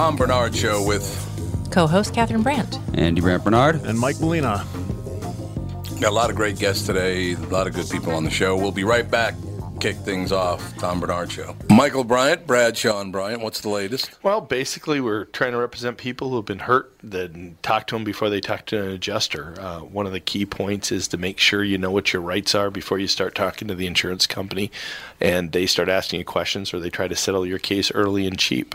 Tom Barnard Show with Co-host Catherine Brandt. Andy Brandt Barnard. And Mike Molina. got a lot of great guests today, a lot of good people on the show. We'll be right back. Kick things off, Tom Barnard Show. Michael Bryant, Bradshaw Bryant, what's the latest? Well, basically, we're trying to represent people who have been hurt, then talk to them before they talk to an adjuster. Uh, one of the key points is to make sure you know what your rights are before you start talking to the insurance company and they start asking you questions or they try to settle your case early and cheap.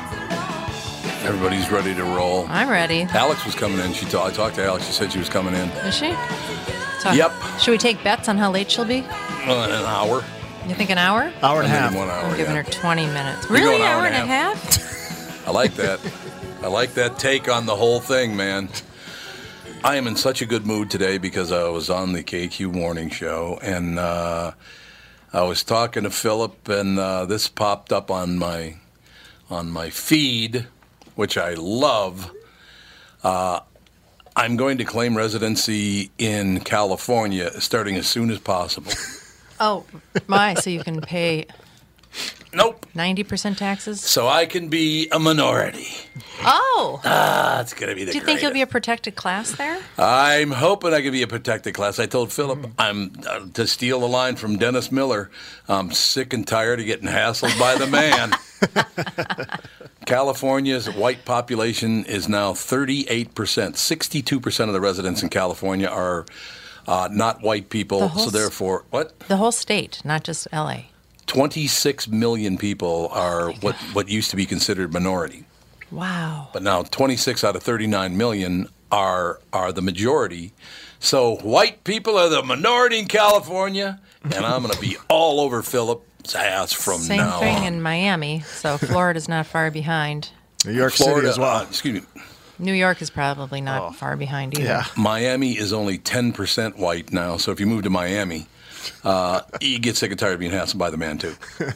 Everybody's ready to roll. I'm ready. Alex was coming in. She ta- I talked to Alex. She said she was coming in. Is she? So, Yep. Should we take bets on how late she'll be? Uh, an hour. You think an hour? Hour and a half. one hour. I'm giving yeah. her 20 minutes. We go Really? an Hour, and a half? I like that. I like that take on the whole thing, man. I am in such a good mood today because I was on the KQ morning show and uh, I was talking to Philip, and uh, this popped up on my on my feed, which I love. Uh, I'm going to claim residency in California starting as soon as possible. Oh, my. So you can pay nope. 90% taxes? So I can be a minority. Oh. Ah, it's going to be the Do you think you'll be a protected class there? I'm hoping I can be a protected class. I told Philip I'm uh, to steal the line from Dennis Miller. I'm sick and tired of getting hassled by the man. California's white population is now 38 percent. 62 percent of the residents in California are uh, not white people. The So therefore, what? The whole state, not just LA. 26 million people are what what used to be considered minority. Wow. But now 26 out of 39 million are are the majority. So white people are the minority in California, and I'm going to be all over Philip's ass from Same now thing on. in Miami, so Florida's not far behind. New York Florida, City as well. uh, excuse me. New York is probably not far behind either. yeah. Miami is only 10% white now, so if you move to Miami, uh, you get sick and tired of being hassled by the man, too.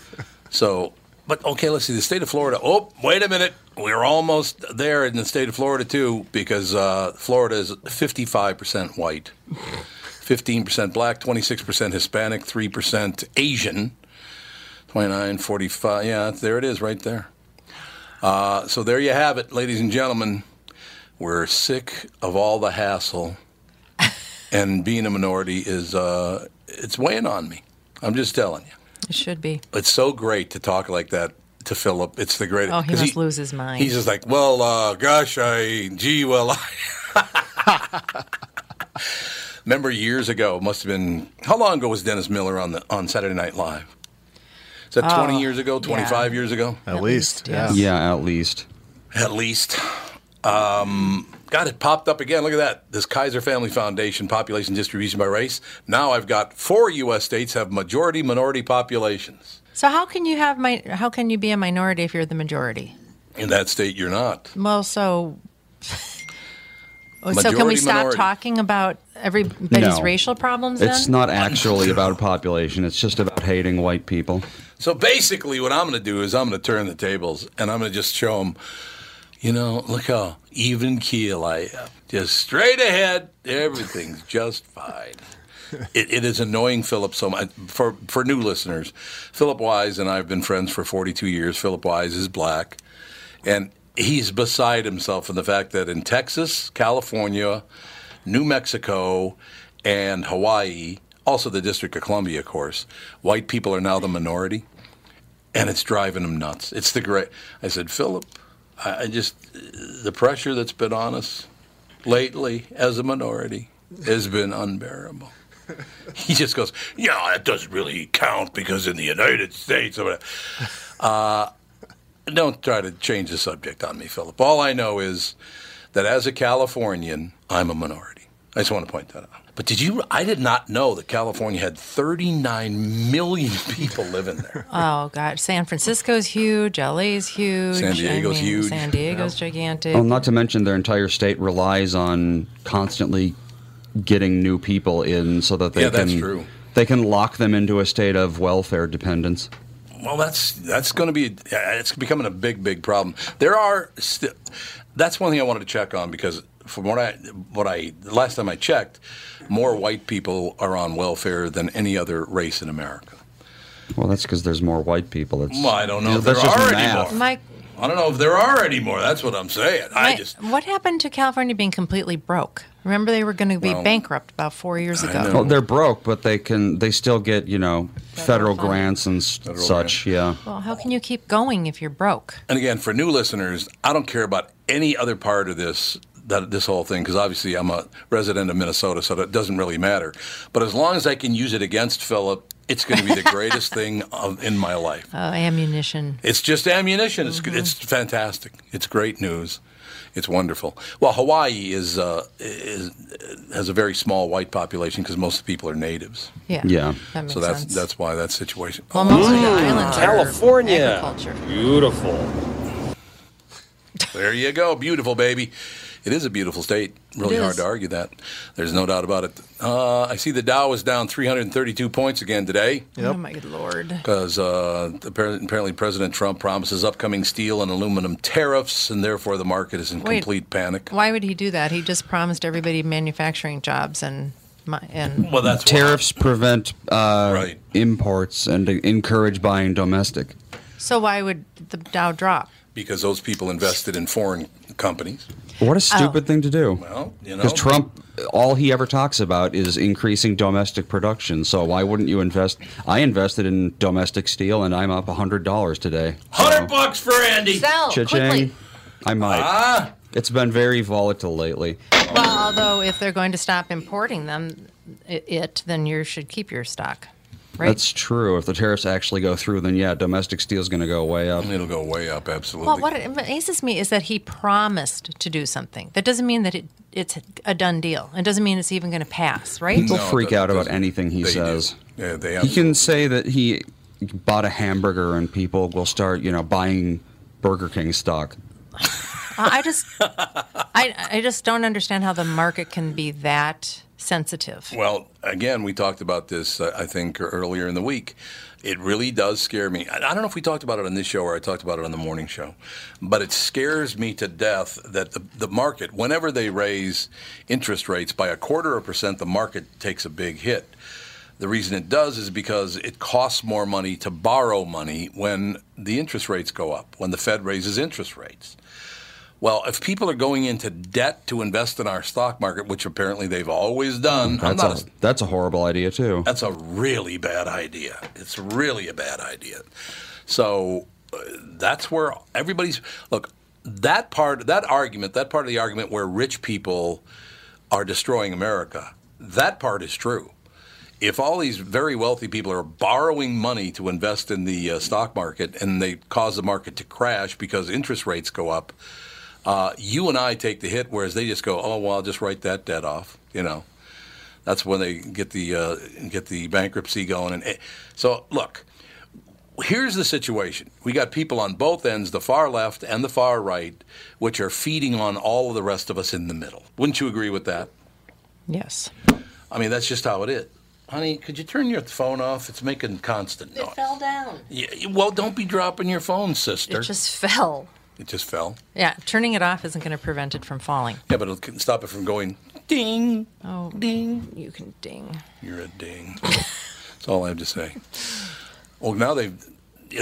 So, but okay, let's see. The state of Florida. Oh, wait a minute. We're almost there in the state of Florida, too, because uh, Florida is 55% white, 15% black, 26% Hispanic, 3% Asian, 29, 45. Yeah, there it is right there. Uh, so there you have it, ladies and gentlemen. We're sick of all the hassle, and being a minority is uh, it's weighing on me. I'm just telling you. It should be. It's so great to talk like that to Philip. It's the greatest. Oh, he must lose his mind. He's just like, well, uh, gosh, I, gee, well, I. Remember years ago, must have been how long ago was Dennis Miller on the on Saturday Night Live? Is that 20 Oh, years ago, 25 years ago? At, At least, least, yeah. Yeah, at least. At least. Um, God, it popped up again. Look at that. This Kaiser Family Foundation population distribution by race. Now I've got four U.S. states have majority minority populations. So how can you have my? How can you be a minority if you're the majority? In that state, you're not. Well, so. Oh, so can Majority we stop minority. talking about everybody's No. racial problems? It's then? not actually about population. It's just about hating white people. So basically, what I'm going to do is I'm going to turn the tables and I'm going to just show them, you know, look how even keel I am. Just straight ahead, everything's just fine. It, it is annoying Philip so much. For, for new listeners, Philip Wise and I have been friends for 42 years. Philip Wise is black. And he's beside himself in the fact that in Texas, California, New Mexico, and Hawaii, also the District of Columbia, of course, white people are now the minority, and it's driving them nuts. It's the great. I said, Philip, I just the pressure that's been on us lately as a minority has been unbearable. He just goes, yeah, that doesn't really count because in the United States, whatever." Uh, don't try to change the subject on me, Philip. All I know is that as a Californian, I'm a minority. I just want to point that out. But did you? I did not know that California had 39 million people living there. Oh God, San Francisco's huge. LA's huge. San I Diego's mean, huge. San Diego's gigantic. Well, not to mention their entire state relies on constantly getting new people in so that they Yeah, can that's true. they can lock them into a state of welfare dependence. Well, that's that's going to be it's becoming a big, big problem. There are sti- that's one thing I wanted to check on because from what I what I last time I checked, more white people are on welfare than any other race in America. Well, that's because there's more white people. It's, Well, I don't know if that's there are math. anymore. Mike, I don't know if there are any more. That's what I'm saying. I Mike, just what happened to California being completely broke? Remember, they were going to be Well, bankrupt about four years ago. know. Well, they're broke, but they can they still get you know federal, funding. grants and Federal such. Yeah. Well, how can you keep going if you're broke? And again, for new listeners, I don't care about any other part of this that this whole thing because obviously I'm a resident of Minnesota, so that doesn't really matter. But as long as I can use it against Philip, it's going to be the greatest thing of, in my life. Uh, ammunition. It's just ammunition. It's it's fantastic. It's great news. It's wonderful. Well, Hawaii is uh, is has a very small white population because most of the people are natives. Yeah. Yeah. That makes So that's sense. that's why that situation. well, most of the islands are California. agriculture. Beautiful. There you go. Beautiful, baby. It is a beautiful state. Really hard to argue that. There's no doubt about it. Uh, I see the Dow is down 332 points again today Oh my lord. because uh, apparently, apparently President Trump promises upcoming steel and aluminum tariffs, and therefore the market is in Wait. complete panic. Why would he do that? He just promised everybody manufacturing jobs and mi- and Well, that's why. Tariffs prevent uh, Right. imports and encourage buying domestic. so why would the Dow drop? because those people invested in foreign companies. What a stupid thing to do. Well, you know, Because Trump, all he ever talks about is increasing domestic production. So why wouldn't you invest? I invested in domestic steel, and I'm up hundred dollars today. hundred bucks for Andy. Sell Cha-ching. quickly. I might. Ah, It's been very volatile lately. Well, although if they're going to stop importing them, i- it then you should keep your stock, right? That's true. If the tariffs actually go through, then yeah, domestic steel is going to go way up. it'll go way up. Absolutely. well, what amazes me is that he promised to do something. That doesn't mean that it, it's a done deal. It doesn't mean it's even going to pass, right? People No, freak out about anything he they do. says. Yeah, they He can say that he bought a hamburger, and people will start, you know, buying Burger King stock. I just, I, I just don't understand how the market can be that sensitive. Well, again, we talked about this, uh, I think, earlier in the week. It really does scare me. I I don't know if we talked about it on this show or I talked about it on the morning show, but it scares me to death that the, the market, whenever they raise interest rates by a quarter of a percent, the market takes a big hit. The reason it does is because it costs more money to borrow money when the interest rates go up, when the Fed raises interest rates. Well, if people are going into debt to invest in our stock market, which apparently they've always done, I'm That's not a, that's a horrible idea too. that's a really bad idea. It's really a bad idea. So uh, that's where everybody's look. That part, that argument, that part of the argument where rich people are destroying America, that part is true. if all these very wealthy people are borrowing money to invest in the uh, stock market and they cause the market to crash because interest rates go up, uh, you and I take the hit, whereas they just go, "Oh, well, I'll just write that debt off." You know, that's when they get the uh, get the bankruptcy going. And eh, so, look, here's the situation: we got people on both ends, the far left and the far right, which are feeding on all of the rest of us in the middle. Wouldn't you agree with that? Yes. I mean, that's just how it is. Honey, could you turn your phone off? It's making constant noise. It fell down. Yeah, well, don't be dropping your phone, sister. It just fell. It just fell. Yeah, turning it off isn't going to prevent it from falling. Yeah, but it'll stop it from going ding, Oh, ding. you can ding. You're a ding. That's all I have to say. Well, now they've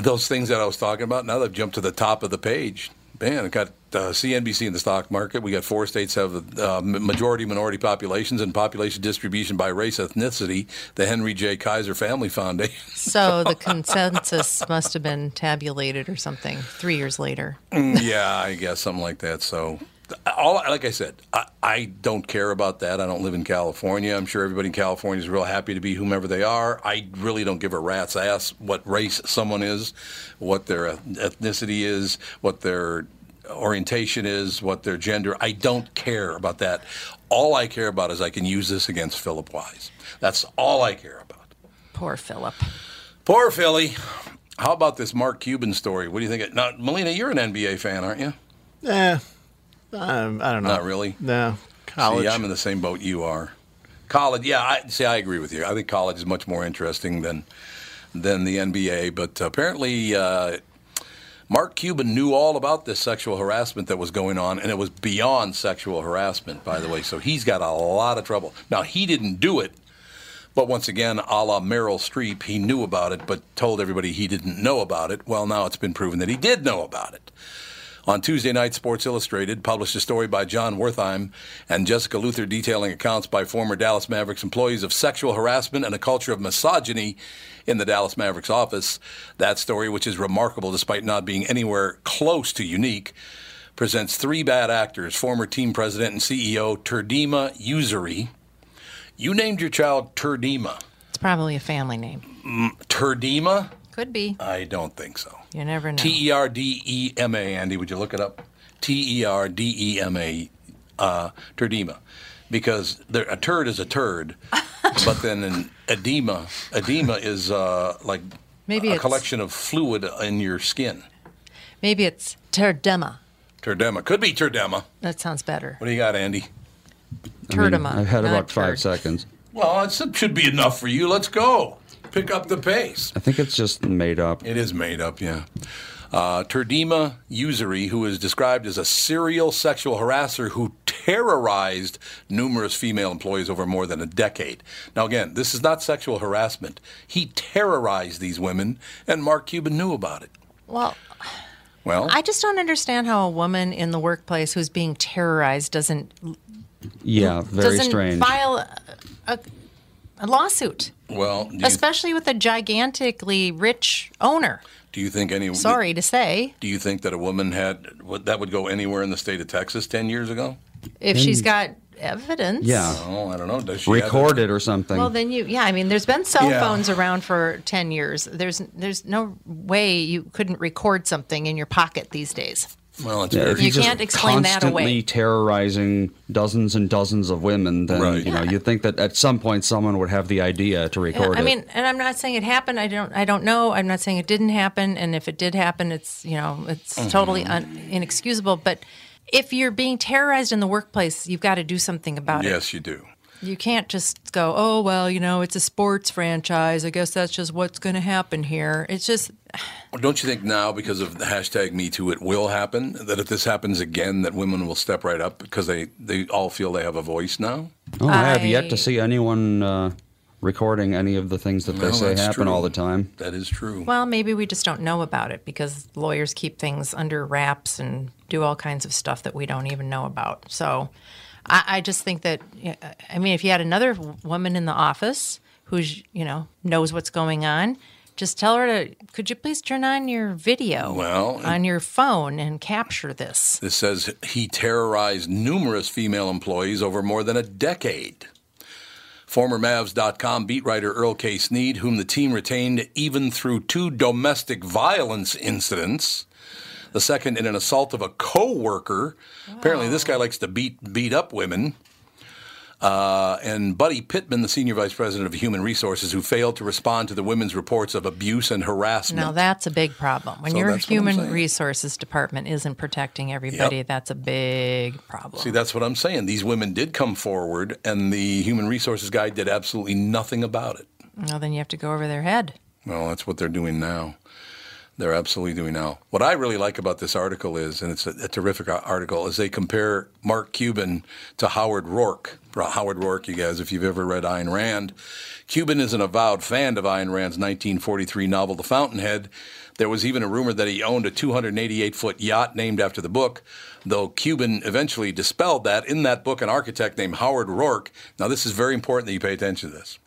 those things that I was talking about. Now they've jumped to the top of the page. Man, it got uh, CNBC in the stock market. We got four states have uh, majority minority populations and population distribution by race ethnicity. The Henry J. Kaiser Family Foundation. So the consensus must have been tabulated or something three years later. yeah, I guess something like that. So, all like I said, I, I don't care about that. I don't live in California. I'm sure everybody in California is real happy to be whomever they are. I really don't give a rat's ass what race someone is, what their ethnicity is, what their orientation is, what their gender. I don't care about that. All I care about is I can use this against Philip Wise. That's all I care about. Poor Philip. Poor Philly. How about this Mark Cuban story? What do you think? Now, Melina, you're an NBA fan, aren't you? Eh, um, I don't know. Not really. No, college. See, I'm in the same boat you are. College, yeah. I see. I agree with you. I think college is much more interesting than than the NBA. But apparently, uh, Mark Cuban knew all about this sexual harassment that was going on, and it was beyond sexual harassment, by the way. So he's got a lot of trouble. Now he didn't do it, but once again, a la Meryl Streep, he knew about it, but told everybody he didn't know about it. Well, now it's been proven that he did know about it. On Tuesday night, Sports Illustrated published a story by Jon Wertheim and Jessica Luther detailing accounts by former Dallas Mavericks employees of sexual harassment and a culture of misogyny in the Dallas Mavericks office. That story, which is remarkable despite not being anywhere close to unique, presents three bad actors former team president and CEO Terdema Ussery. You named your child Turdima. It's probably a family name. Turdima? Could be. I don't think so. You never know. T E R D E M A, Andy, would you look it up? T E R D E M A, uh, turdema. Because there, a turd is a turd, but then an edema, edema is uh, like Maybe a it's- collection of fluid in your skin. Maybe it's Turdema. Turdema. Could be turdema. That sounds better. What do you got, Andy? I mean, Turdema. I've had about five turd. seconds. Well, it should be enough for you. Let's go. Pick up the pace. I think it's just made up. It is made up, yeah. Uh, Terdema Ussery, who is described as a serial sexual harasser who terrorized numerous female employees over more than a decade. Now, again, this is not sexual harassment. He terrorized these women, and Mark Cuban knew about it. Well, Well, I just don't understand how a woman in the workplace who's being terrorized doesn't Yeah, very doesn't strange. file a, a, a lawsuit, well, do you, especially with a gigantically rich owner. do you think any? Sorry to say, Do you think that a woman had would- that would go anywhere in the state of Texas ten years ago? if she's got evidence. Yeah. Oh, I don't know. Does she have? Record it or something. Well, then you, yeah. I mean, there's been cell Yeah. phones around for ten years. There's, there's no way you couldn't record something in your pocket these days. Well, it's yeah, very if You can't explain that away. constantly away. terrorizing dozens and dozens of women, then Right. you know Yeah. you think that at some point someone would have the idea to Yeah, record I it. mean, and I'm not saying it happened. I don't. I don't know. I'm not saying it didn't happen. And if it did happen, it's you know it's Mm-hmm. totally un, inexcusable. But if you're being terrorized in the workplace, you've got to do something about it. Yes, you do. You can't just go, oh well, you know, it's a sports franchise. I guess that's just what's going to happen here. It's just Well, Don't you think now, because of the hashtag Me Too, it will happen? That if this happens again, that women will step right up because they, they all feel they have a voice now? oh, I have yet to see anyone uh, recording any of the things that they Well, say happen true. all the time. That is true. well, maybe we just don't know about it because lawyers keep things under wraps and do all kinds of stuff that we don't even know about. So, I, I just think that I mean, if you had another woman in the office who's you know knows what's going on. Just tell her to. Could you please turn on your video Well, on your phone and capture this? This says he terrorized numerous female employees over more than a decade. Former Mavs.com beat writer Earl K. Sneed, whom the team retained even through two domestic violence incidents. The second in an assault of a co-worker. Apparently, this guy likes to beat beat up women. Uh, and Buddy Pittman, the senior vice president of Human Resources, who failed to respond to the women's reports of abuse and harassment. Now that's a big problem. When So your that's what I'm human resources department isn't protecting everybody, Yep. that's a big problem. See, that's what I'm saying. These women did come forward, and the human resources guy did absolutely nothing about it. well, then you have to go over their head. Well, that's what they're doing now. They're absolutely doing now. What I really like about this article is, and it's a, a terrific article, is they compare Mark Cuban to Howard Roark. Howard Roark, you guys, if you've ever read Ayn Rand, Cuban is an avowed fan of Ayn Rand's 1943 novel, The Fountainhead. There was even a rumor that he owned a 288 foot yacht named after the book, though Cuban eventually dispelled that. In that book, an architect named Howard Roark, now this is very important that you pay attention to this.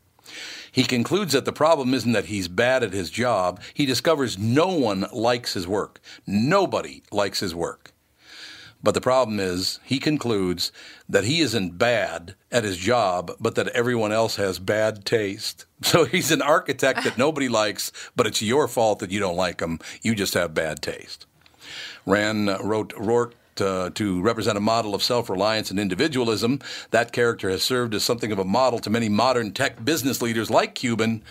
He concludes that the problem isn't that he's bad at his job. He discovers no one likes his work. Nobody likes his work. But the problem is, he concludes that he isn't bad at his job, but that everyone else has bad taste. So he's an architect that nobody likes, but it's your fault that you don't like him. You just have bad taste. Rand wrote Roark uh, to represent a model of self reliance and individualism. That character has served as something of a model to many modern tech business leaders like Cuban,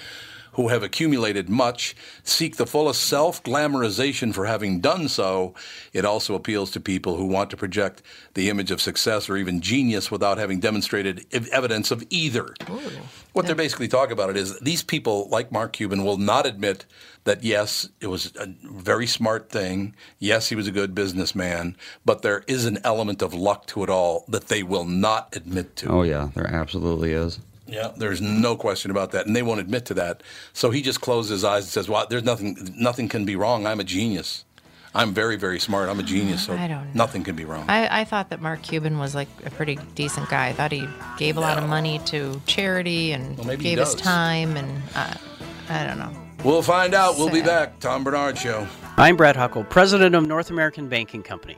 who have accumulated much, seek the fullest self glamorization for having done so. It also appeals to people who want to project the image of success or even genius without having demonstrated ev- evidence of either. What they're basically talking about it is these people, like Mark Cuban, will not admit that yes, it was a very smart thing. Yes, he was a good businessman, but there is an element of luck to it all that they will not admit to. Oh yeah, there absolutely is. Yeah, there's no question about that, and they won't admit to that. So he just closes his eyes and says, "Well, there's nothing. Nothing can be wrong. I'm a genius. I'm very, very smart. I'm a genius. So I don't know. nothing can be wrong." I, I thought that Mark Cuban was like a pretty decent guy. I thought he gave a lot of money to charity and Well, gave his time, and uh, I don't know. We'll find out. We'll be back. Tom Barnard Show. I'm Brad Huckle, president of North American Banking Company.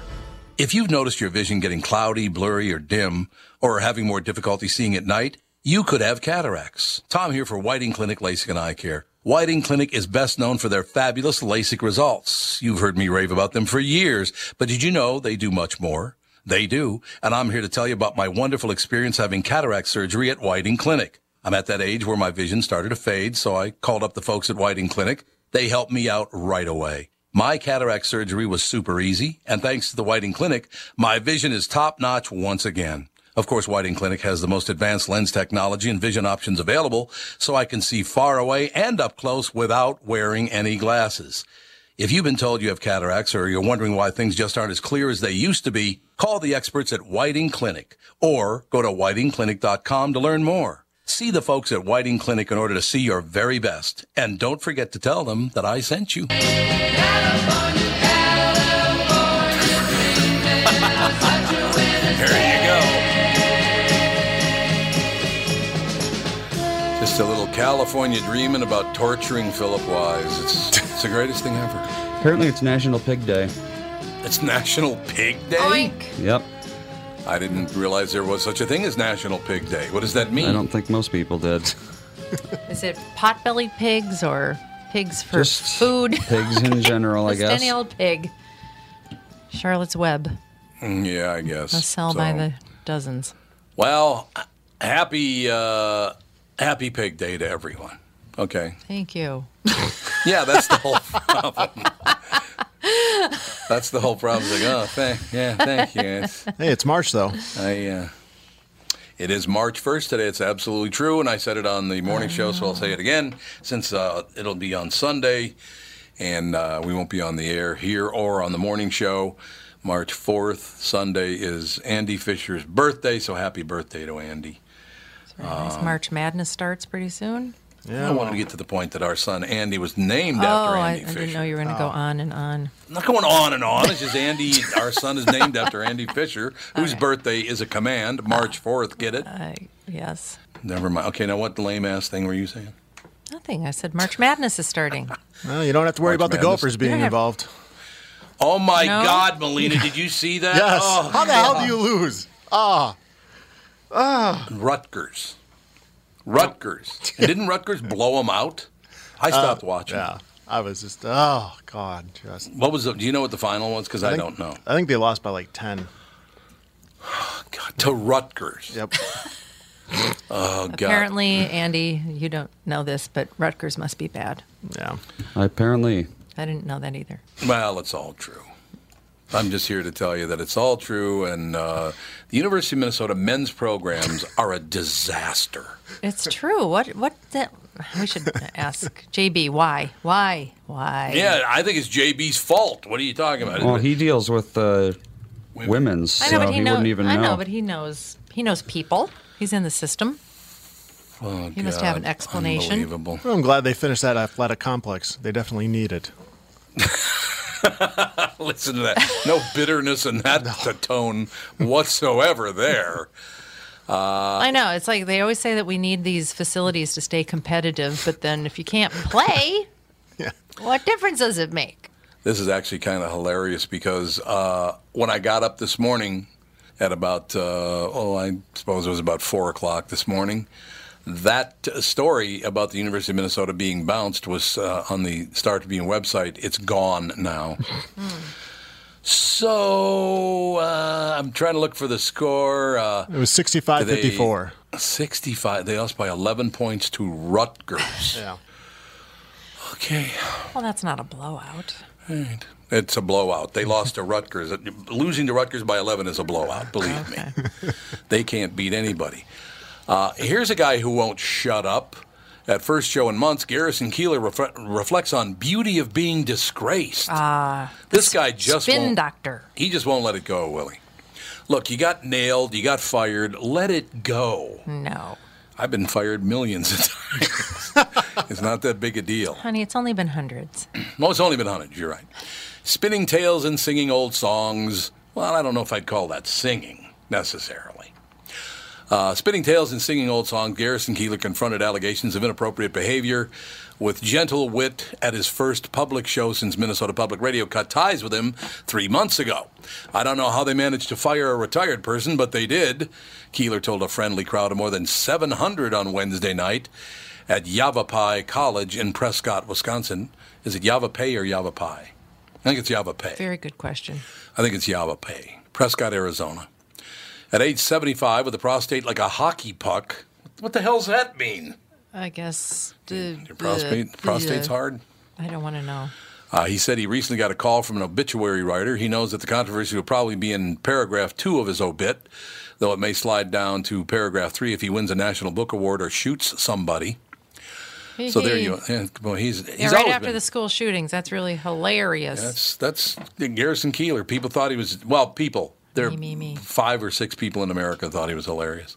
If you've noticed your vision getting cloudy, blurry, or dim, or having more difficulty seeing at night, you could have cataracts. Tom here for Whiting Clinic LASIK and Eye Care. Whiting Clinic is best known for their fabulous LASIK results. You've heard me rave about them for years, but did you know they do much more? They do, and I'm here to tell you about my wonderful experience having cataract surgery at Whiting Clinic. I'm at that age where my vision started to fade, so I called up the folks at Whiting Clinic. They helped me out right away. My cataract surgery was super easy, and thanks to the Whiting Clinic, my vision is top notch once again. Of course, Whiting Clinic has the most advanced lens technology and vision options available, so I can see far away and up close without wearing any glasses. If you've been told you have cataracts or you're wondering why things just aren't as clear as they used to be, call the experts at Whiting Clinic or go to whitingclinic.com to learn more. See the folks at Whiting Clinic in order to see your very best. And don't forget to tell them that I sent you. There you go. Just a little California dreaming about torturing Philip Wise. It's, it's the greatest thing ever. Apparently, it's National Pig Day. It's National Pig Day. Oink. Yep. I didn't realize there was such a thing as National Pig Day. What does that mean? I don't think most people did. Is it pot-bellied pigs or pigs for Just food? pigs in general, I guess. any old pig. Charlotte's Web. Mm, Yeah, I guess. They'll sell by the dozens. Well, happy uh, Happy Pig Day to everyone. Okay. Thank you. Yeah, that's the whole problem. That's the whole problem. It's like, oh, thank, yeah, thank you. It's, Hey, it's March though. I, uh, it is March 1st today. It's absolutely true. And I said it on the morning show, so I'll say it again since uh, it'll be on Sunday and uh, we won't be on the air here or on the morning show. March 4th, Sunday, is Andy Fisher's birthday, so happy birthday to Andy. Nice March Madness starts pretty soon. Yeah, I wanted to get to the point that our son Andy was named oh, after I, I Andy Fisher. didn't know you were going to go on and on. I'm not going on and on. It's just Andy. our son is named after Andy Fisher, whose birthday is a command, March 4th. Get it? I yes. Never mind. Okay, now what lame ass thing were you saying? Nothing. I said March Madness is starting. well, you don't have to worry March about the Madness. Gophers being have- involved. Oh my No? God, Melina, did you see that? Yes. Oh, How the hell do you lose? Ah, Rutgers. Rutgers. And didn't Rutgers blow them out? I uh, stopped watching. yeah. I was just, oh God, just. What was the? Do you know what the final was? Because I, think- don't know. I think they lost by like ten. God, to Rutgers. Yep. Oh God. Apparently, Andy, you don't know this, but Rutgers must be bad. Yeah. Apparently, I didn't know that either. Well, it's all true. I'm just here to tell you that it's all true, and uh, the University of Minnesota men's programs are a disaster. It's true. What? What? That, we should ask JB why? Why? Why? Yeah, I think it's JB's fault. What are you talking about? well, he deals with uh, women's, I know, so but he, he, know, wouldn't even know. I know. know, but he knows. He knows people. He's in the system. Oh, he must have an God. explanation. Unbelievable. Well, I'm glad they finished that athletic complex. They definitely need it. Listen to that. No bitterness in that t- tone whatsoever there. I know. It's like they always say that we need these facilities to stay competitive, but then if you can't play, Yeah. what difference does it make? This is actually kind of hilarious because uh, when I got up this morning at about, uh, oh, I suppose it was about 4 o'clock this morning, that uh, story about the University of Minnesota being bounced was uh, on the Star Tribune website. It's gone now. so uh, I'm trying to look for the score. Uh, It was 65 they- 54. 65. They lost by 11 points to Rutgers. Yeah. Okay. Well, that's not a blowout. Right. It's a blowout. They lost to Rutgers. Losing to Rutgers by 11 is a blowout, believe me. They can't beat anybody. Uh, here's a guy who won't shut up. At first show in months, Garrison Keillor refre- reflects on beauty of being disgraced. Ah, this guy just Spin won't, doctor. he just won't let it go, Willie. Look, you got nailed, you got fired. Let it go. No. I've been fired millions of times. it's not that big a deal. Honey, it's only been hundreds. Well, it's only been hundreds. You're right. Spinning tales and singing old songs. Well, I don't know if I'd call that singing necessarily. Uh, spinning tales and singing old songs, Garrison Keillor confronted allegations of inappropriate behavior with gentle wit at his first public show since Minnesota Public Radio cut ties with him three months ago. I don't know how they managed to fire a retired person, but they did. Keillor told a friendly crowd of more than 700 on Wednesday night at Yavapai College in Prescott, Wisconsin. Is it Yavapai or Yavapai? I think it's Yavapai. Very good question. I think it's Yavapai, Prescott, Arizona. At age 75 with a prostate like a hockey puck. What the hell's that mean? I guess. The, Your prostate, the- prostate's the- hard? I don't want to know. Uh, he said he recently got a call from an obituary writer. He knows that the controversy will probably be in paragraph two of his obit, though it may slide down to paragraph three if he wins a National Book Award or shoots somebody. So there you go. Yeah, well, he's, he's Yeah, right after been- the school shootings. That's really hilarious. That's that's Garrison Keillor. People thought he was well. People there, Me, me, me. five or six people in America thought he was hilarious.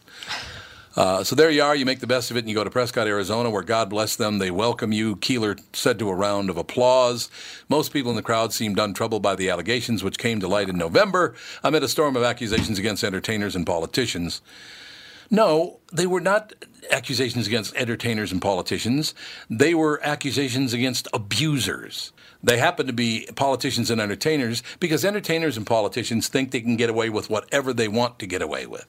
Uh, so there you are. You make the best of it, and you go to Prescott, Arizona, where God bless them. They welcome you. Keillor said to a round of applause. Most people in the crowd seemed untroubled by the allegations, which came to light in November amid a storm of accusations against entertainers and politicians. No, they were not accusations against entertainers and politicians. They were accusations against abusers. They happen to be politicians and entertainers because entertainers and politicians think they can get away with whatever they want to get away with.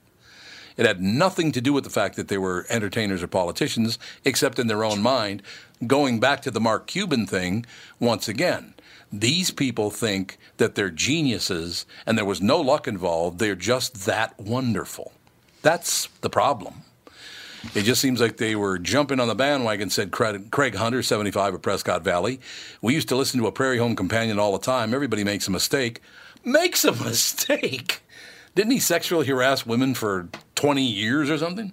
It had nothing to do with the fact that they were entertainers or politicians, except in their own mind. Going back to the Mark Cuban thing, once again, these people think that they're geniuses and there was no luck involved. They're just that wonderful. That's the problem. It just seems like they were jumping on the bandwagon, said Craig Hunter, 75 of Prescott Valley. We used to listen to a Prairie Home Companion all the time. Everybody makes a mistake. Makes a mistake? Didn't he sexually harass women for 20 years or something?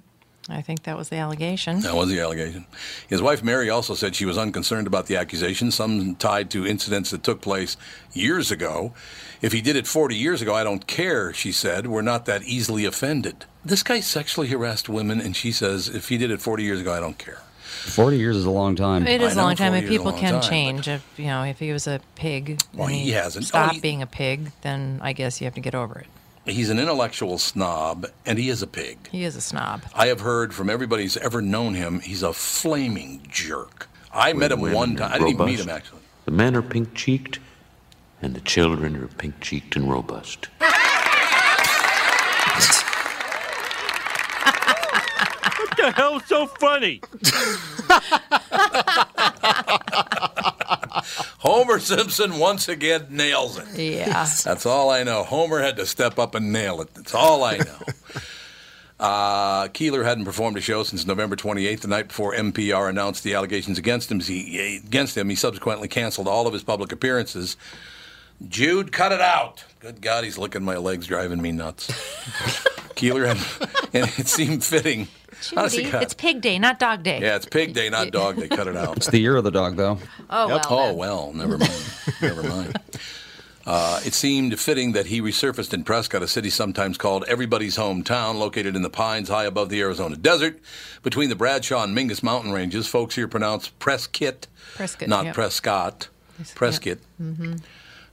I think that was the allegation. That was the allegation. His wife Mary also said she was unconcerned about the accusations, some tied to incidents that took place years ago. If he did it 40 years ago, I don't care, she said. We're not that easily offended. This guy sexually harassed women, and she says, if he did it 40 years ago, I don't care. Forty years is a long time. It is a long time, 40 and people can time, change. If you know, if he was a pig, Well, and he hasn't. Oh, he- being a pig, then I guess you have to get over it. He's an intellectual snob, and he is a pig. He is a snob. I have heard from everybody who's ever known him, he's a flaming jerk. I met him one time. I didn't even meet him, actually. The men are pink cheeked, and the children are pink cheeked and robust. What the hell's so funny? Homer Simpson once again nails it. Yeah. That's all I know. Homer had to step up and nail it. That's all I know. Uh, Keillor hadn't performed a show since November 28th, the night before NPR announced the allegations against him. He, against him, he subsequently canceled all of his public appearances. Jude, cut it out. Good God, he's licking my legs, driving me nuts. Keillor had, and it seemed fitting. Honestly, Judy, it's pig day, not dog day. yeah, it's pig day, not dog day. Cut it out. It's the year of the dog, though. Oh well. Oh well, never mind. never mind. Uh, it seemed fitting that he resurfaced in Prescott, a city sometimes called everybody's hometown, located in the pines high above the Arizona desert, between the Bradshaw and Mingus mountain ranges. Folks here pronounce Prescott, Prescott, not yep. Prescott. Prescott. Mm-hmm.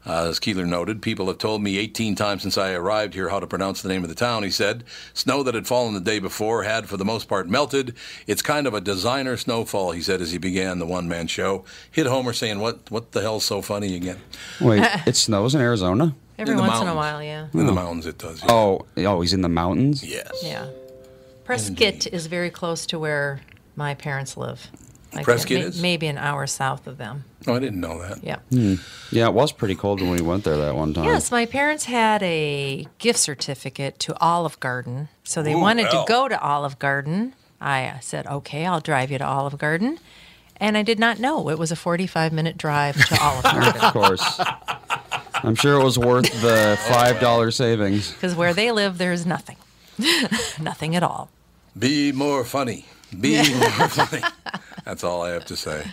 Uh, as Keillor noted, people have told me 18 times since I arrived here how to pronounce the name of the town, he said. Snow that had fallen the day before had, for the most part, melted. It's kind of a designer snowfall, he said as he began the one man show. Hit Homer saying, What what the hell's so funny again? Wait, it snows in Arizona? Every In the once in a while, yeah. In the mountains, it does. yeah. Oh, oh, he's in the mountains? Yes. Yeah. Prescott is very close to where my parents live. Like Prescott may- is? maybe an hour south of them. Oh, I didn't know that. Yeah. Yeah, it was pretty cold when we went there that one time. Yes, my parents had a gift certificate to Olive Garden, so they Ooh, wanted hell. to go to Olive Garden. I uh, said, "Okay, I'll drive you to Olive Garden," and I did not know it was a forty-five minute drive to Olive Garden Of course. I'm sure it was worth the $5 savings. because where they live, there's nothing, nothing at all. Be more funny. Be more funny. That's all I have to say.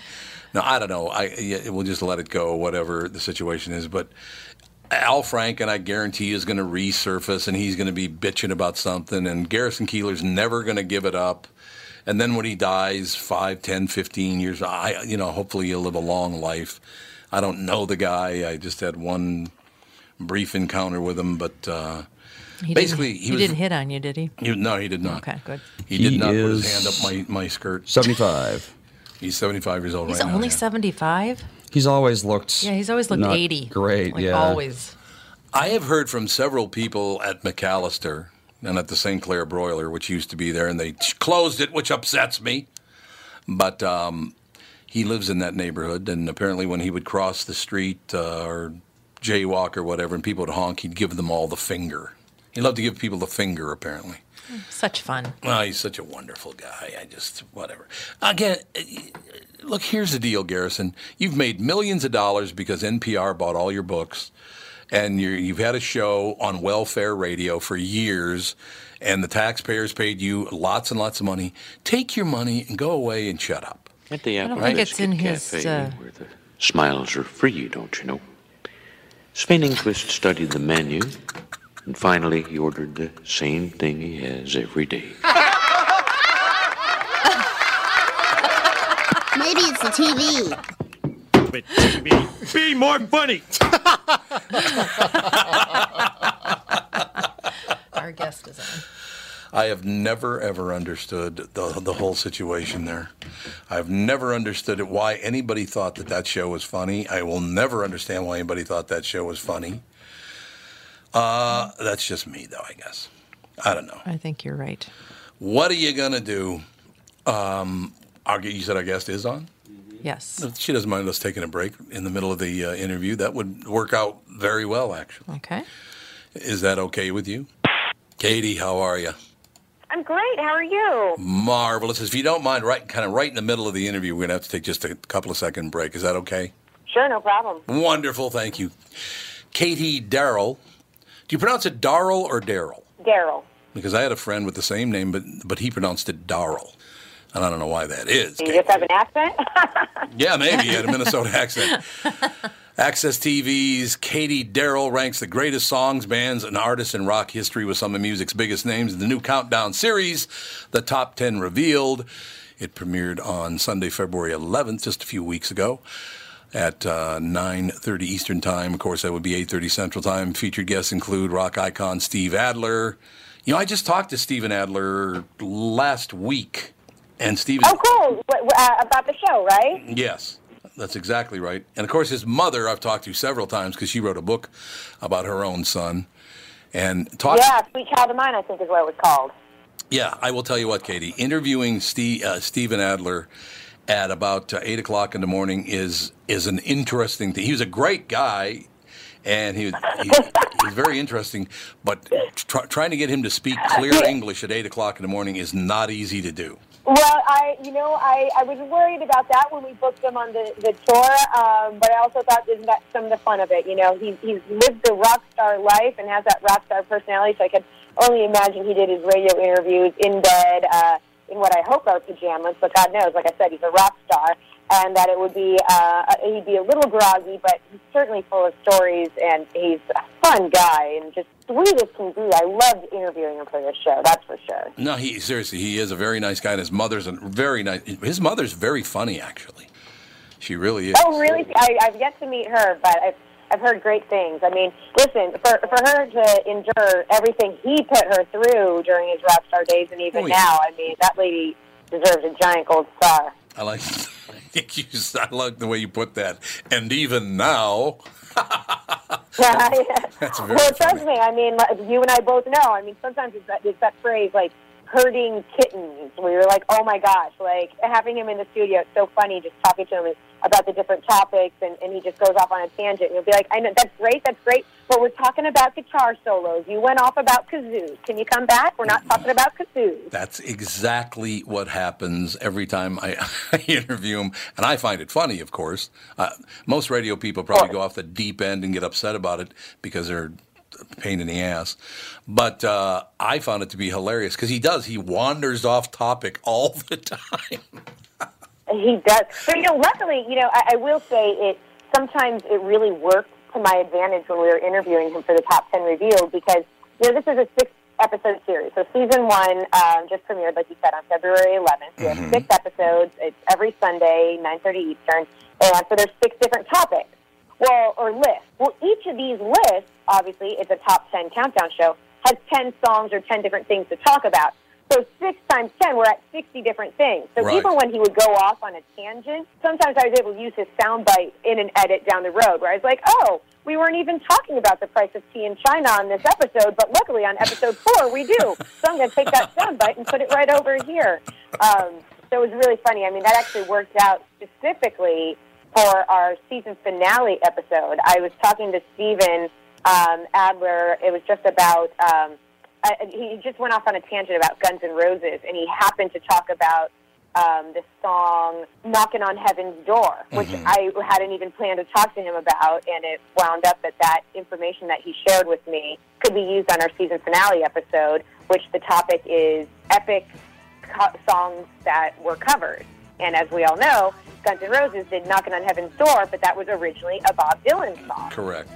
No, I don't know. I yeah, we'll just let it go, whatever the situation is. But Al Franken, I guarantee, is going to resurface, and he's going to be bitching about something. And Garrison Keillor's never going to give it up. And then when he dies, 5, 10, 15 years, I, you know, hopefully he'll live a long life. I don't know the guy. I just had one brief encounter with him, but uh, He Basically, didn't, he he, was- didn't hit on you, did he? he, no, he did not. Okay, good. He did not put his hand up my, my skirt. 75. He's 75 years old He's right now. only yeah. seventy-five. He's always looked. Yeah, he's always looked not eighty. Great, like yeah. Always. I have heard from several people at Macalester and at the St. Clair Broiler, which used to be there, and they closed it, which upsets me. But um, he lives in that neighborhood, and apparently, when he would cross the street uh, or jaywalk or whatever, and people would honk, he'd give them all the finger. He loved to give people the finger, apparently. Such fun. Well, he's such a wonderful guy. I just, whatever. Again, uh, look, here's the deal, Garrison. You've made millions of dollars because NPR bought all your books, and you're, you've had a show on welfare radio for years, and the taxpayers paid you lots and lots of money. Take your money and go away and shut up. At the I Apple don't think it's in his, Cafe, uh, where the smiles are free, don't you know? Sven Ingquist studied the menu, and finally he ordered the same thing he has every day. Maybe it's the TV. But TV, be more funny. Our guest is on. I have never ever understood the the whole situation there. I've never understood it why anybody thought that that show was funny. I will never understand why anybody thought that show was funny. Uh, that's just me, though. I guess. I don't know. I think you're right. What are you gonna do? Um, our, you said our guest is on. Yes. She doesn't mind us taking a break in the middle of the uh, interview, that would work out very well. Actually, Okay. is that okay with you, Katie? How are you? I'm great. How are you? Marvelous. If you don't mind, right, kind of right in the middle of the interview, we're gonna have to take just a couple of second break. Is that okay? Sure, no problem. Wonderful. Thank you, Katie Darrell. Do you pronounce it Darrell or Daryl? Daryl. because I had a friend with the same name, but but he pronounced it Darrell, and I don't know why that is. You just have an accent? Yeah, maybe he had a Minnesota accent. AXS TV's Katie Darrell ranks the greatest songs, bands, and artists in rock history with some of music's biggest names. in The new Countdown series, the top 10 revealed. It premiered on Sunday, February 11th, just a few weeks ago at uh, 9.30 Eastern Time. Of course, that would be 8.30 Central Time. Featured guests include rock icon Steve Adler. You know, I just talked to Steven Adler last week, and Steven... oh, cool. Uh, about the show, right? Yes, that's exactly right. And of course, his mother I've talked to several times because she wrote a book about her own son. And talk. Yeah, Sweet Child of Mine, I think is what it was called. Yeah, I will tell you what, Katie. Interviewing Steve, uh, Steven Adler at about uh, eight o'clock in the morning is is an interesting thing. He was a great guy, and he was he, he's very interesting. But tr- trying to get him to speak clear English at eight o'clock in the morning is not easy to do. Well, I, you know, I, I was worried about that when we booked him on the, the tour, um, but I also thought isn't that some of the fun of it? You know, he's, he's lived the rock star life and has that rock star personality, so I could only imagine he did his radio interviews in bed, uh, in what I hope are pajamas, but God knows, like I said, he's a rock star, and that it would be, uh, he'd be a little groggy, but he's certainly full of stories, and he's a fun guy, and just sweet as can be. I loved interviewing him for this show, that's for sure. No, he seriously, he is a very nice guy, and his mother's a very nice. His mother's very funny, actually. She really is. Oh, really? I, I've yet to meet her, but I've, I've heard great things. I mean, listen, for for her to endure everything he put her through during his rock star days, and even Oh, yeah. now, I mean, that lady deserves a giant gold star. I like. I think you. I like the way you put that. And even now, That's very well, trust me. I mean, you and I both know. I mean, sometimes it's that, it's that phrase like herding kittens, We you're like, oh my gosh, like having him in the studio. It's so funny just talking to him about the different topics, and, and he just goes off on a tangent. And you'll be like, I know that's great, that's great, but we're talking about guitar solos. You went off about kazoos. Can you come back? We're not talking about kazoos. that's exactly what happens every time I, I interview him, and I find it funny. Of course, uh, most radio people probably go off the deep end and get upset about it because they're pain in the ass. But uh, I found it to be hilarious because he does. He wanders off topic all the time. He does. But you know, luckily, you know, I, I will say it. Sometimes it really worked to my advantage when we were interviewing him for the top ten revealed because you know this is a six episode series. So season one um, just premiered, like you said, on February 11th. We have Mhm. six episodes. It's every Sunday, 9:30 Eastern, and so there's six different topics. Well, or lists. Well, each of these lists, obviously, it's a top 10 countdown show, has 10 songs or 10 different things to talk about. So six times 10, we're at 60 different things. So Right. even when he would go off on a tangent, sometimes I was able to use his soundbite in an edit down the road where I was like, oh, we weren't even talking about the price of tea in China on this episode, but luckily on episode four we do. So I'm going to take that soundbite and put it right over here. Um, so it was really funny. I mean, that actually worked out specifically for our season finale episode. I was talking to Steven um, Adler. It was just about, um, I, he just went off on a tangent about Guns N' Roses, and he happened to talk about um, the song Knocking on Heaven's Door, which Mhm. I hadn't even planned to talk to him about, and it wound up that that information that he shared with me could be used on our season finale episode, which the topic is epic co- songs that were covered. And as we all know, Guns N' Roses did Knocking on Heaven's Door, but that was originally a Bob Dylan song. Correct.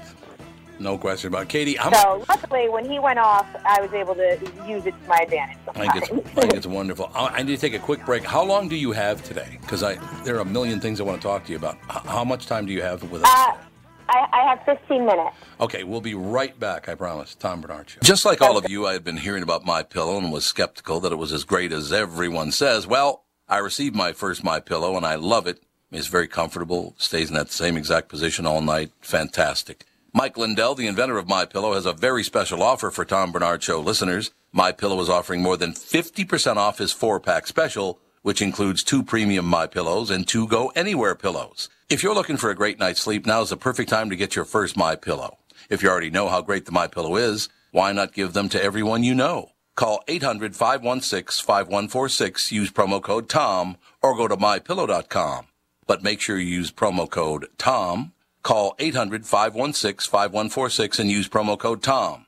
No question about it. Katie. I'm, So luckily, when he went off, I was able to use it to my advantage. I think, it's, I think it's wonderful. I I need to take a quick break. How long do you have today? Because I there are a million things I want to talk to you about. How much time do you have with us? Uh, I, I have 15 minutes. Okay, we'll be right back. I promise. Tom Barnard Show. Just like all of you, I had been hearing about my pillow and was skeptical that it was as great as everyone says. Well, I received my first my pillow and I love it. It's very comfortable. Stays in that same exact position all night. Fantastic. Mike Lindell, the inventor of My Pillow, has a very special offer for Tom Barnard Show listeners. My Pillow is offering more than 50% off his four-pack special, which includes two premium My Pillows and two Go Anywhere pillows. If you're looking for a great night's sleep, now is the perfect time to get your first My Pillow. If you already know how great the My Pillow is, why not give them to everyone you know? Call 800-516-5146, use promo code TOM, or go to mypillow.com. But make sure you use promo code TOM. Call 800-516-5146 and use promo code TOM.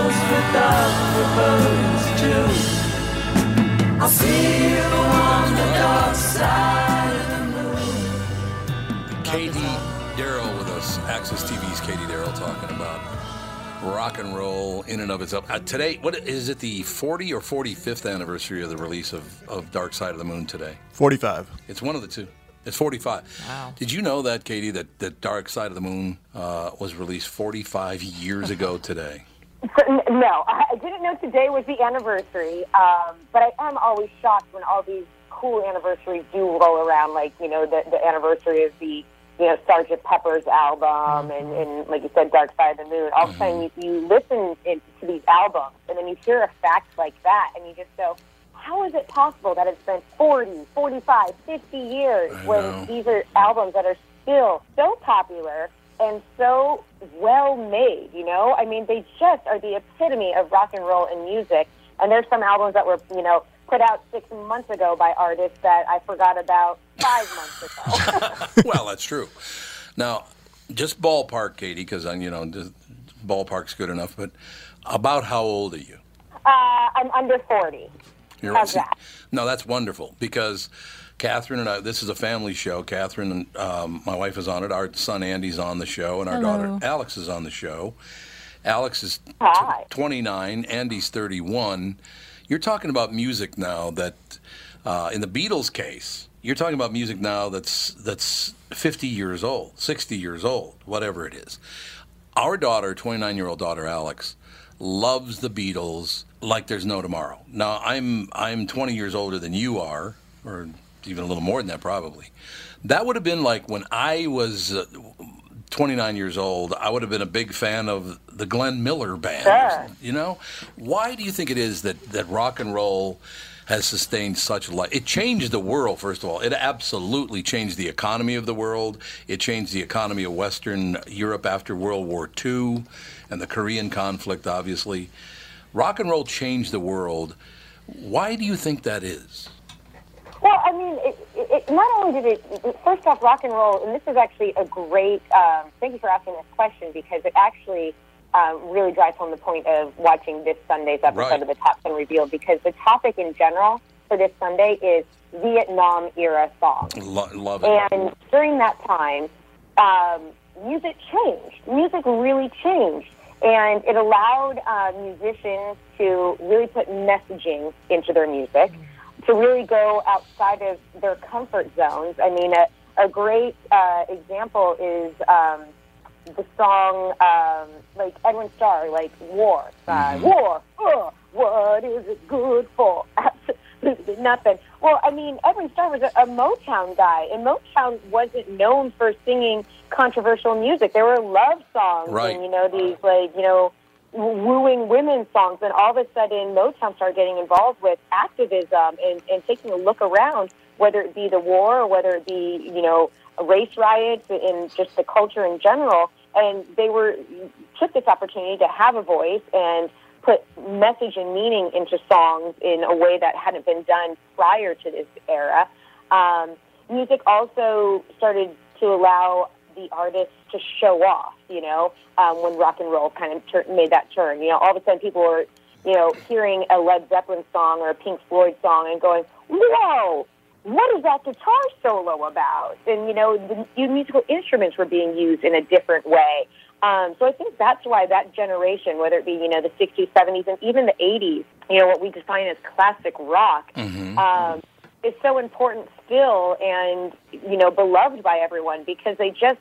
without too, I'll see you on the dark side of the moon. Katie Daryl with us, AXS TV's Katie Daryl talking about rock and roll in and of itself. Uh, today, what is it? The 40 or 45th anniversary of the release of, of Dark Side of the Moon today. 45. It's one of the two. It's 45. Wow. Did you know that, Katie, that, that Dark Side of the Moon uh, was released 45 years ago today? N- No, I didn't know today was the anniversary, um, but I am always shocked when all these cool anniversaries do roll around, like, you know, the, the anniversary of the, you know, Sgt. Pepper's album and, and, like you said, Dark Side of the Moon. All of a sudden, you, you listen in, to these albums, and then you hear a fact like that, and you just go, how is it possible that it's been 40, 45, 50 years when these are albums that are still so popular and so well made, you know? I mean, they just are the epitome of rock and roll and music. And there's some albums that were, you know, put out six months ago by artists that I forgot about five months ago. well, that's true. Now, just ballpark, Katie, because I, you know just ballpark's good enough. But about how old are you? uh, I'm under 40. You're How's that? No, that's wonderful because Catherine and I. This is a family show. Catherine and um, my wife is on it. Our son Andy's on the show, and our Hello. daughter Alex is on the show. Alex is t- 29. Andy's 31. You're talking about music now that, uh, in the Beatles case, you're talking about music now that's that's 50 years old, 60 years old, whatever it is. Our daughter, 29 year old daughter Alex, loves the Beatles like there's no tomorrow. Now I'm I'm 20 years older than you are, or even a little more than that probably. That would have been like when I was uh, 29 years old. I would have been a big fan of the Glenn Miller band. Sure. You know, why do you think it is that that rock and roll? Has sustained such life. It changed the world, first of all. It absolutely changed the economy of the world. It changed the economy of Western Europe after World War II and the Korean conflict, obviously. Rock and roll changed the world. Why do you think that is? Well, I mean, it, it, not only did it, first off, rock and roll, and this is actually a great, um, thank you for asking this question because it actually um, really drives home the point of watching this Sunday's episode Right. of the Top 10 Revealed because the topic in general for this Sunday is Vietnam era songs. Lo- love it. And during that time, um, music changed. Music really changed. And it allowed uh, musicians to really put messaging into their music, to really go outside of their comfort zones. I mean, a, a great uh, example is um, the song, um, like Edwin Starr, like War. Uh, War, uh, what is it good for? Absolutely nothing. Well, I mean, Edwin Starr was a, a Motown guy, and Motown wasn't known for singing controversial music. There were love songs, Right. and you know these like you know wooing women songs. And all of a sudden, Motown started getting involved with activism and, and taking a look around, whether it be the war or whether it be you know race riots and just the culture in general. And they were took this opportunity to have a voice and put message and meaning into songs in a way that hadn't been done prior to this era. Um, music also started to allow the artists to show off, you know, um, when rock and roll kind of tur- made that turn. You know, all of a sudden people were you know, hearing a Led Zeppelin song or a Pink Floyd song and going, whoa, what is that guitar solo about? And, you know, the, the musical instruments were being used in a different way. Um, so I think that's why that generation, whether it be, you know, the 60s, 70s, and even the 80s, you know, what we define as classic rock, um, is so important still and, you know, beloved by everyone because they just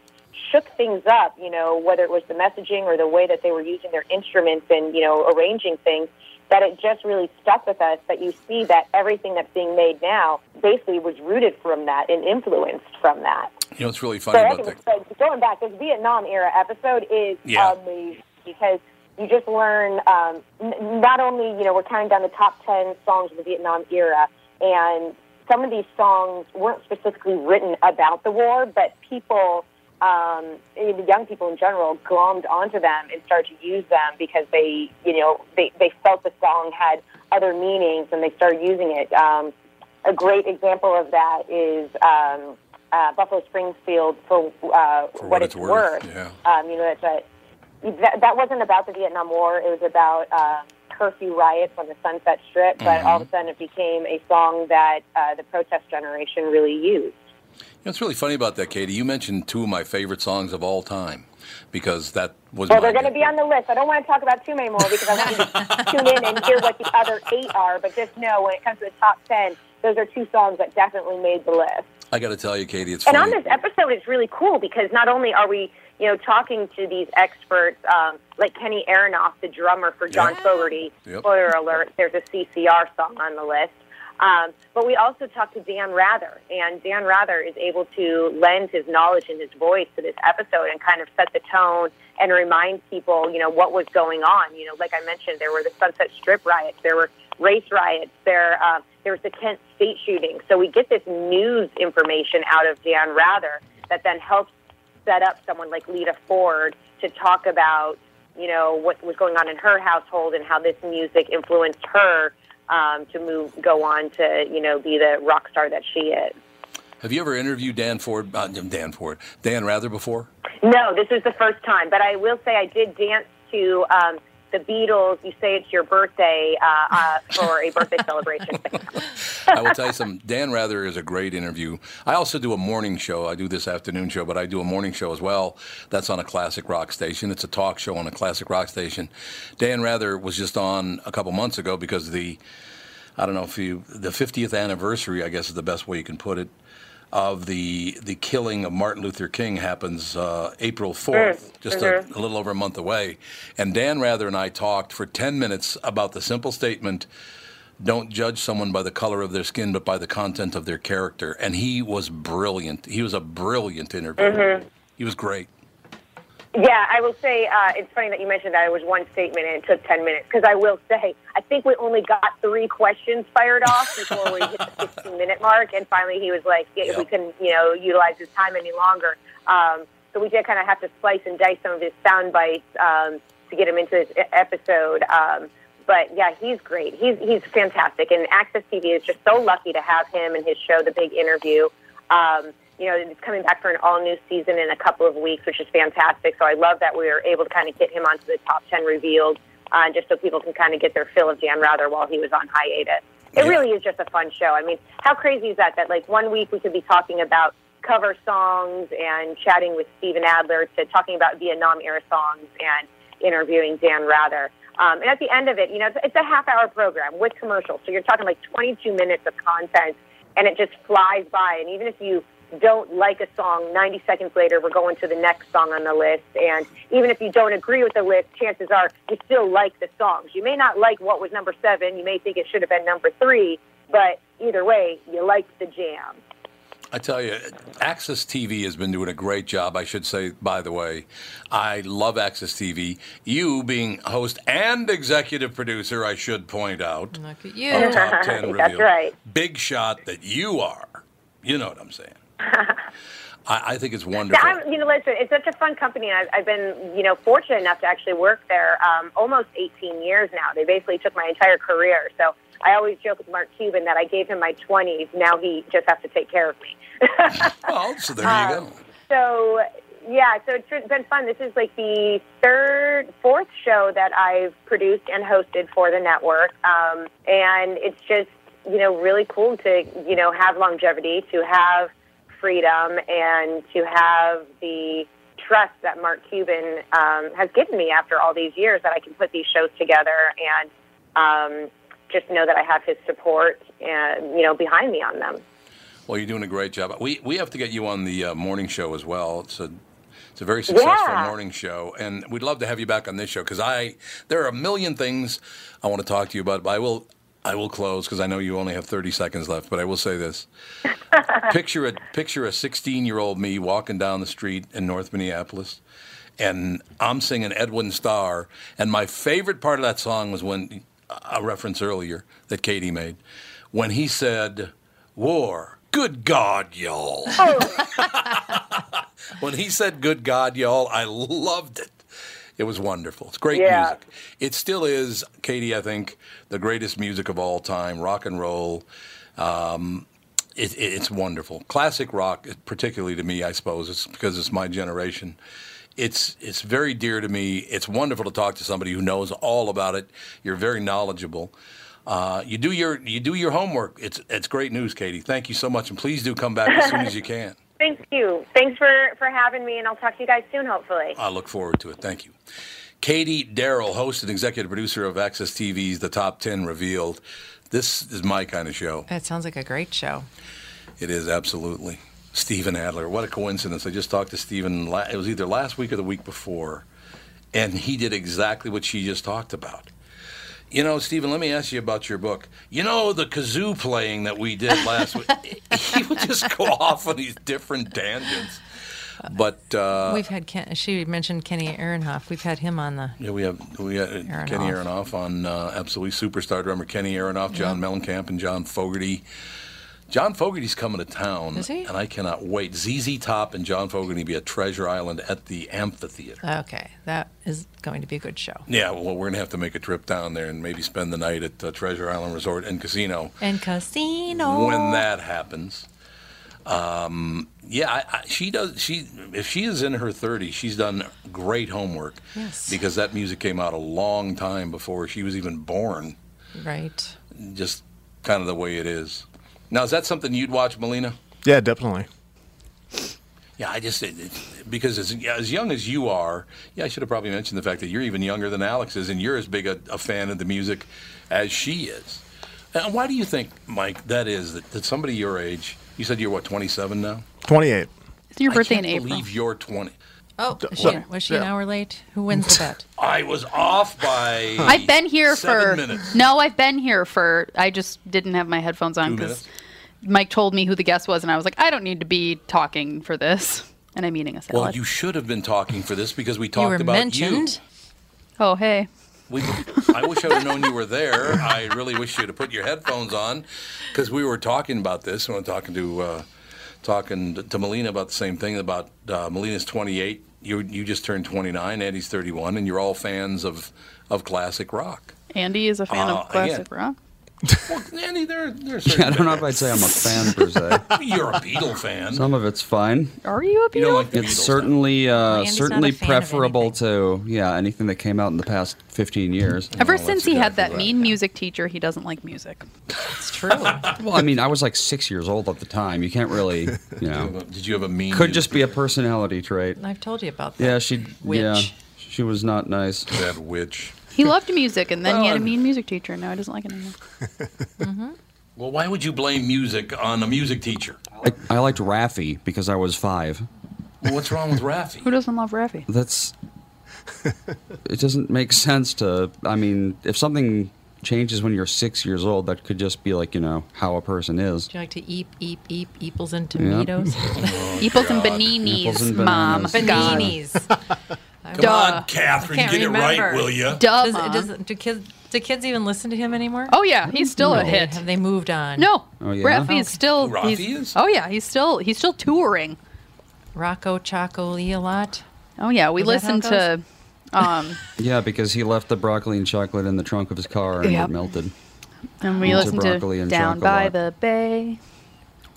shook things up, you know, whether it was the messaging or the way that they were using their instruments and, you know, arranging things, that it just really stuck with us that you see that everything that's being made now basically was rooted from that and influenced from that. You know, it's really funny I about that. so going back, this Vietnam era episode is Yeah. amazing because you just learn um, n- not only you know we're counting down the top ten songs of the Vietnam era, and some of these songs weren't specifically written about the war, but people, um, the young people in general, glommed onto them and started to use them because they you know they they felt the song had other meanings and they started using it. Um, a great example of that is um, uh, Buffalo Springfield for, uh, For what, it's worth. Yeah. Um, you know, that's a, that, that wasn't about the Vietnam War. It was about uh, curfew riots on the Sunset Strip. But all of a sudden, it became a song that uh, the protest generation really used. You know, it's really funny about that, Katie. You mentioned two of my favorite songs of all time because that was Well, my they're going to be on the list. I don't want to talk about too many more because I want you to tune in and hear what the other eight are. But just know when it comes to the top ten, those are two songs that definitely made the list. I got to tell you, Katie, it's And funny. on this episode, it's really cool because not only are we, you know, talking to these experts um, like Kenny Aronoff, the drummer for John Fogerty. Yep. Spoiler alert: there's a CCR song on the list. Um, but we also talked to Dan Rather, and Dan Rather is able to lend his knowledge and his voice to this episode and kind of set the tone and remind people, you know, what was going on. You know, like I mentioned, there were the Sunset Strip riots, there were race riots, there uh, there was the Kent State shooting. So we get this news information out of Dan Rather that then helps set up someone like Lita Ford to talk about, you know, what was going on in her household and how this music influenced her um, to move, go on to, you know, be the rock star that she is. Have you ever interviewed Dan Ford, uh, Dan Ford, Dan Rather before? No, this is the first time, but I will say I did dance to um, the Beatles. You say it's your birthday uh, uh, for a birthday celebration. I will tell you something. Dan Rather is a great interview. I also do a morning show. I do this afternoon show, but I do a morning show as well. That's on a classic rock station. It's a talk show on a classic rock station. Dan Rather was just on a couple months ago because the, I don't know if you, the 50th anniversary, I guess is the best way you can put it, of the the killing of Martin Luther King happens uh, April 4th, mm, just a, a little over a month away. And Dan Rather and I talked for 10 minutes about the simple statement don't judge someone by the color of their skin, but by the content of their character. And he was brilliant. He was a brilliant interviewer. Mm-hmm. He was great. Yeah, I will say uh, it's funny that you mentioned that it was one statement and it took 10 minutes because I will say I think we only got three questions fired off before we hit the 15 minute mark. And finally he was like, yeah, Yeah. we couldn't, you know, utilize his time any longer. Um, so we did kind of have to slice and dice some of his sound bites um, to get him into this episode. Um, but yeah, he's great. He's, he's fantastic. And AXS TV is just so lucky to have him and his show, The Big Interview. Um, you know, it's coming back for an all new season in a couple of weeks, which is fantastic. So I love that we were able to kind of get him onto the top 10 revealed, uh, just so people can kind of get their fill of Dan Rather while he was on hiatus. It Yeah. really is just a fun show. I mean, how crazy is that? That like one week we could be talking about cover songs and chatting with Steven Adler to talking about Vietnam era songs and interviewing Dan Rather. Um, and at the end of it, you know, it's, it's a half hour program with commercials. So you're talking like 22 minutes of content and it just flies by. And even if you don't like a song, 90 seconds later, we're going to the next song on the list. And even if you don't agree with the list, chances are you still like the songs. You may not like what was number seven. You may think it should have been number three, but either way, you liked the jam. I tell you, AXS TV has been doing a great job. I should say, by the way, I love AXS TV. You being host and executive producer, I should point out. Look at of you. Top 10 That's Revealed. right. Big shot that you are. You know what I'm saying. I, I think it's wonderful. I'm, you know, listen, it's such a fun company. I've, I've been, you know, fortunate enough to actually work there um, almost 18 years now. They basically took my entire career. So I always joke with Mark Cuban that I gave him my 20s. Now he just has to take care of me. well, so there Um, you go. So, yeah, so it's been fun. This is like the third, fourth show that I've produced and hosted for the network. Um, and it's just, you know, really cool to, you know, have longevity, to have freedom, and to have the trust that Mark Cuban um, has given me after all these years that I can put these shows together and um, just know that I have his support and, you know, behind me on them. Well, you're doing a great job. We we have to get you on the uh, morning show as well. It's a it's a very successful Yeah. morning show, and we'd love to have you back on this show because I there are a million things I want to talk to you about. But I will I will close because I know you only have 30 seconds left. But I will say this: picture a picture a 16 year old me walking down the street in North Minneapolis. And I'm singing Edwin Starr, and my favorite part of that song was when a reference earlier that Katie made, when he said, "War, good God, y'all." Oh. when he said "Good God, y'all," I loved it. It was wonderful. It's great Yeah. music. It still is, Katie. I think the greatest music of all time, rock and roll. Um, it, it, it's wonderful. Classic rock, particularly to me, I suppose, it's because it's my generation. It's it's very dear to me. It's wonderful to talk to somebody who knows all about it. You're very knowledgeable. Uh, you do your you do your homework. It's it's great news, Katie. Thank you so much, and please do come back as soon as you can. Thank you. Thanks for, for having me, and I'll talk to you guys soon, hopefully. I look forward to it. Thank you. Katie Daryl, host and executive producer of AXS TV's The Top 10 Revealed. This is my kind of show. It sounds like a great show. It is absolutely. Steven Adler. What a coincidence. I just talked to Steven, it was either last week or the week before, and he did exactly what she just talked about. You know, Steven, let me ask you about your book. You know, the kazoo playing that we did last week, he would just go off on these different tangents. But uh, We've had Ken, she mentioned Kenny Aronoff. We've had him on the. Yeah, we have we had Kenny Aronoff on uh, absolutely superstar drummer Kenny Aronoff, John Mellencamp, and John Fogerty. John Fogerty's coming to town, Is he? and I cannot wait. ZZ Top and John Fogerty be at Treasure Island at the amphitheater. Okay, that is going to be a good show. Yeah, well, we're gonna have to make a trip down there and maybe spend the night at uh, Treasure Island Resort and Casino And Casino. when that happens. Um, yeah, I, I, she does. She if she is in her 30s, she's done great homework. Yes. Because that music came out a long time before she was even born. Right. Just kind of the way it is. Now, is that something you'd watch, Melina? Yeah, definitely. Yeah, I just it, it, because as as young as you are, yeah, I should have probably mentioned the fact that you're even younger than Alex is, and you're as big a, a fan of the music as she is. And why do you think, Mike, that is that, that somebody your age? You said you're what, 27 now? 28. It's your birthday I in can't April. believe you're 20. Oh, D- is she, was she yeah. an hour late? Who wins the bet? I was off by. I've been here seven for minutes. no. I've been here for. I just didn't have my headphones on Two because minutes? Mike told me who the guest was, and I was like, I don't need to be talking for this. And I'm eating a salad. Well, you should have been talking for this because we You talked were about mentioned. you. oh, hey. We, I wish I would have known you were there. I really wish you'd have put your headphones on because we were talking about this. and We were talking to uh, talking to Melina about the same thing. About uh, Melina's 28. You you just turned 29. Andy's 31, and you're all fans of of classic rock. Andy is a fan Uh, of classic again. rock. Well, Andy, there there's Yeah, I don't know if I'd say I'm a fan per se. You're a Beatle fan. Some of it's fine. Are you a You don't like the It's Beatles, certainly uh, Andy's not certainly a fan of preferable to yeah anything that came out in the past 15 years. Ever Well, since that's he had exactly that right. mean music teacher, he doesn't like music. It's true. Well, I mean, I was like six years old at the time. You can't really, you know, Did you have a mean? could just be a personality trait. I've told you about that. Yeah, she Witch. yeah she was not nice. that witch. He loved music, and then he had a mean music teacher, and now he doesn't like it anymore. Mm-hmm. Well, why would you blame music on a music teacher? I, I liked Raffi because I was five. Well, what's wrong with Raffi? Who doesn't love Raffi? That's it doesn't make sense to. I mean, if something changes when you're six years old, that could just be like you know how a person is. Do you like to eat, eep eep eeples and tomatoes? Oh, eeples and baninis, Apples and mom. bananas. Baninis. Come on, Catherine, I can't get it right, will you? Duh, Does, does, do kids do kids even listen to him anymore? Oh yeah, he's still a hit. Have they moved on? No, Oh, yeah? Raffi is still. Who, Raffi he's- is? Oh yeah, he's still he's still touring. Rocco Choco Lee a lot. Oh yeah, we Is listened to. Um, Yeah, because he left the broccoli and chocolate in the trunk of his car and Yep. it melted. and we Into listened to broccoli and Down by the Bay,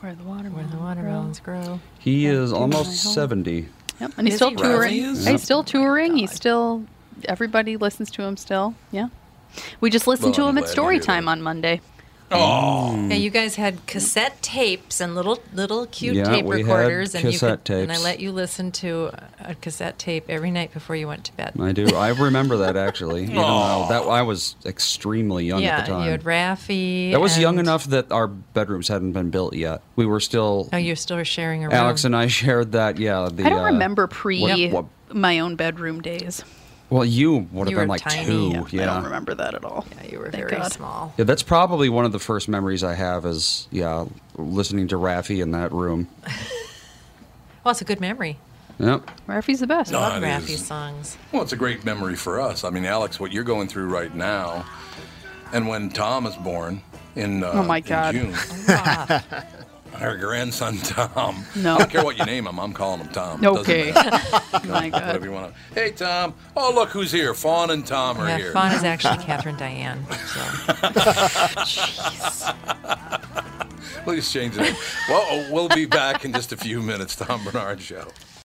where the water Where the watermelons grow. He is almost my home. seventy. Yep. And he's still he touring. really? He's still touring. He's still. Everybody listens to him still. Yeah. We just listened Well, to I'm him at story time on Monday. Oh, Yeah, you guys had cassette tapes and little little cute Yeah, tape we had recorders, and you cassette could, and I let you listen to a cassette tape every night before you went to bed. I do. I remember that actually. Even though that I was extremely young yeah, at the time. you had Raffi. that was young enough that our bedrooms hadn't been built yet. We were still. Oh, you're still sharing a room. Alex and I shared that. Yeah. The, I don't uh, remember pre what- what- my own bedroom days. Well, you would have You been like tiny. two. I don't remember that at all. Yeah, you were Thank very God. small. Yeah, that's probably one of the first memories I have is yeah, listening to Raffi in that room. Well, it's a good memory. Yep. Raffi's the best. No, I love it Raffy is. songs. Well, it's a great memory for us. I mean, Alex, what you're going through right now, and when Tom is born in, uh, Oh, my in God. June, Ah, our grandson Tom. No. I don't care what you name him. I'm calling him Tom. Okay. my God. Whatever you want to. Hey, Tom. Oh, look who's here. Fawn and Tom are yeah, here. Fawn is actually Catherine Diane. So. Jeez. Please change it. Well, we'll be back in just a few minutes. Tom Barnard Show.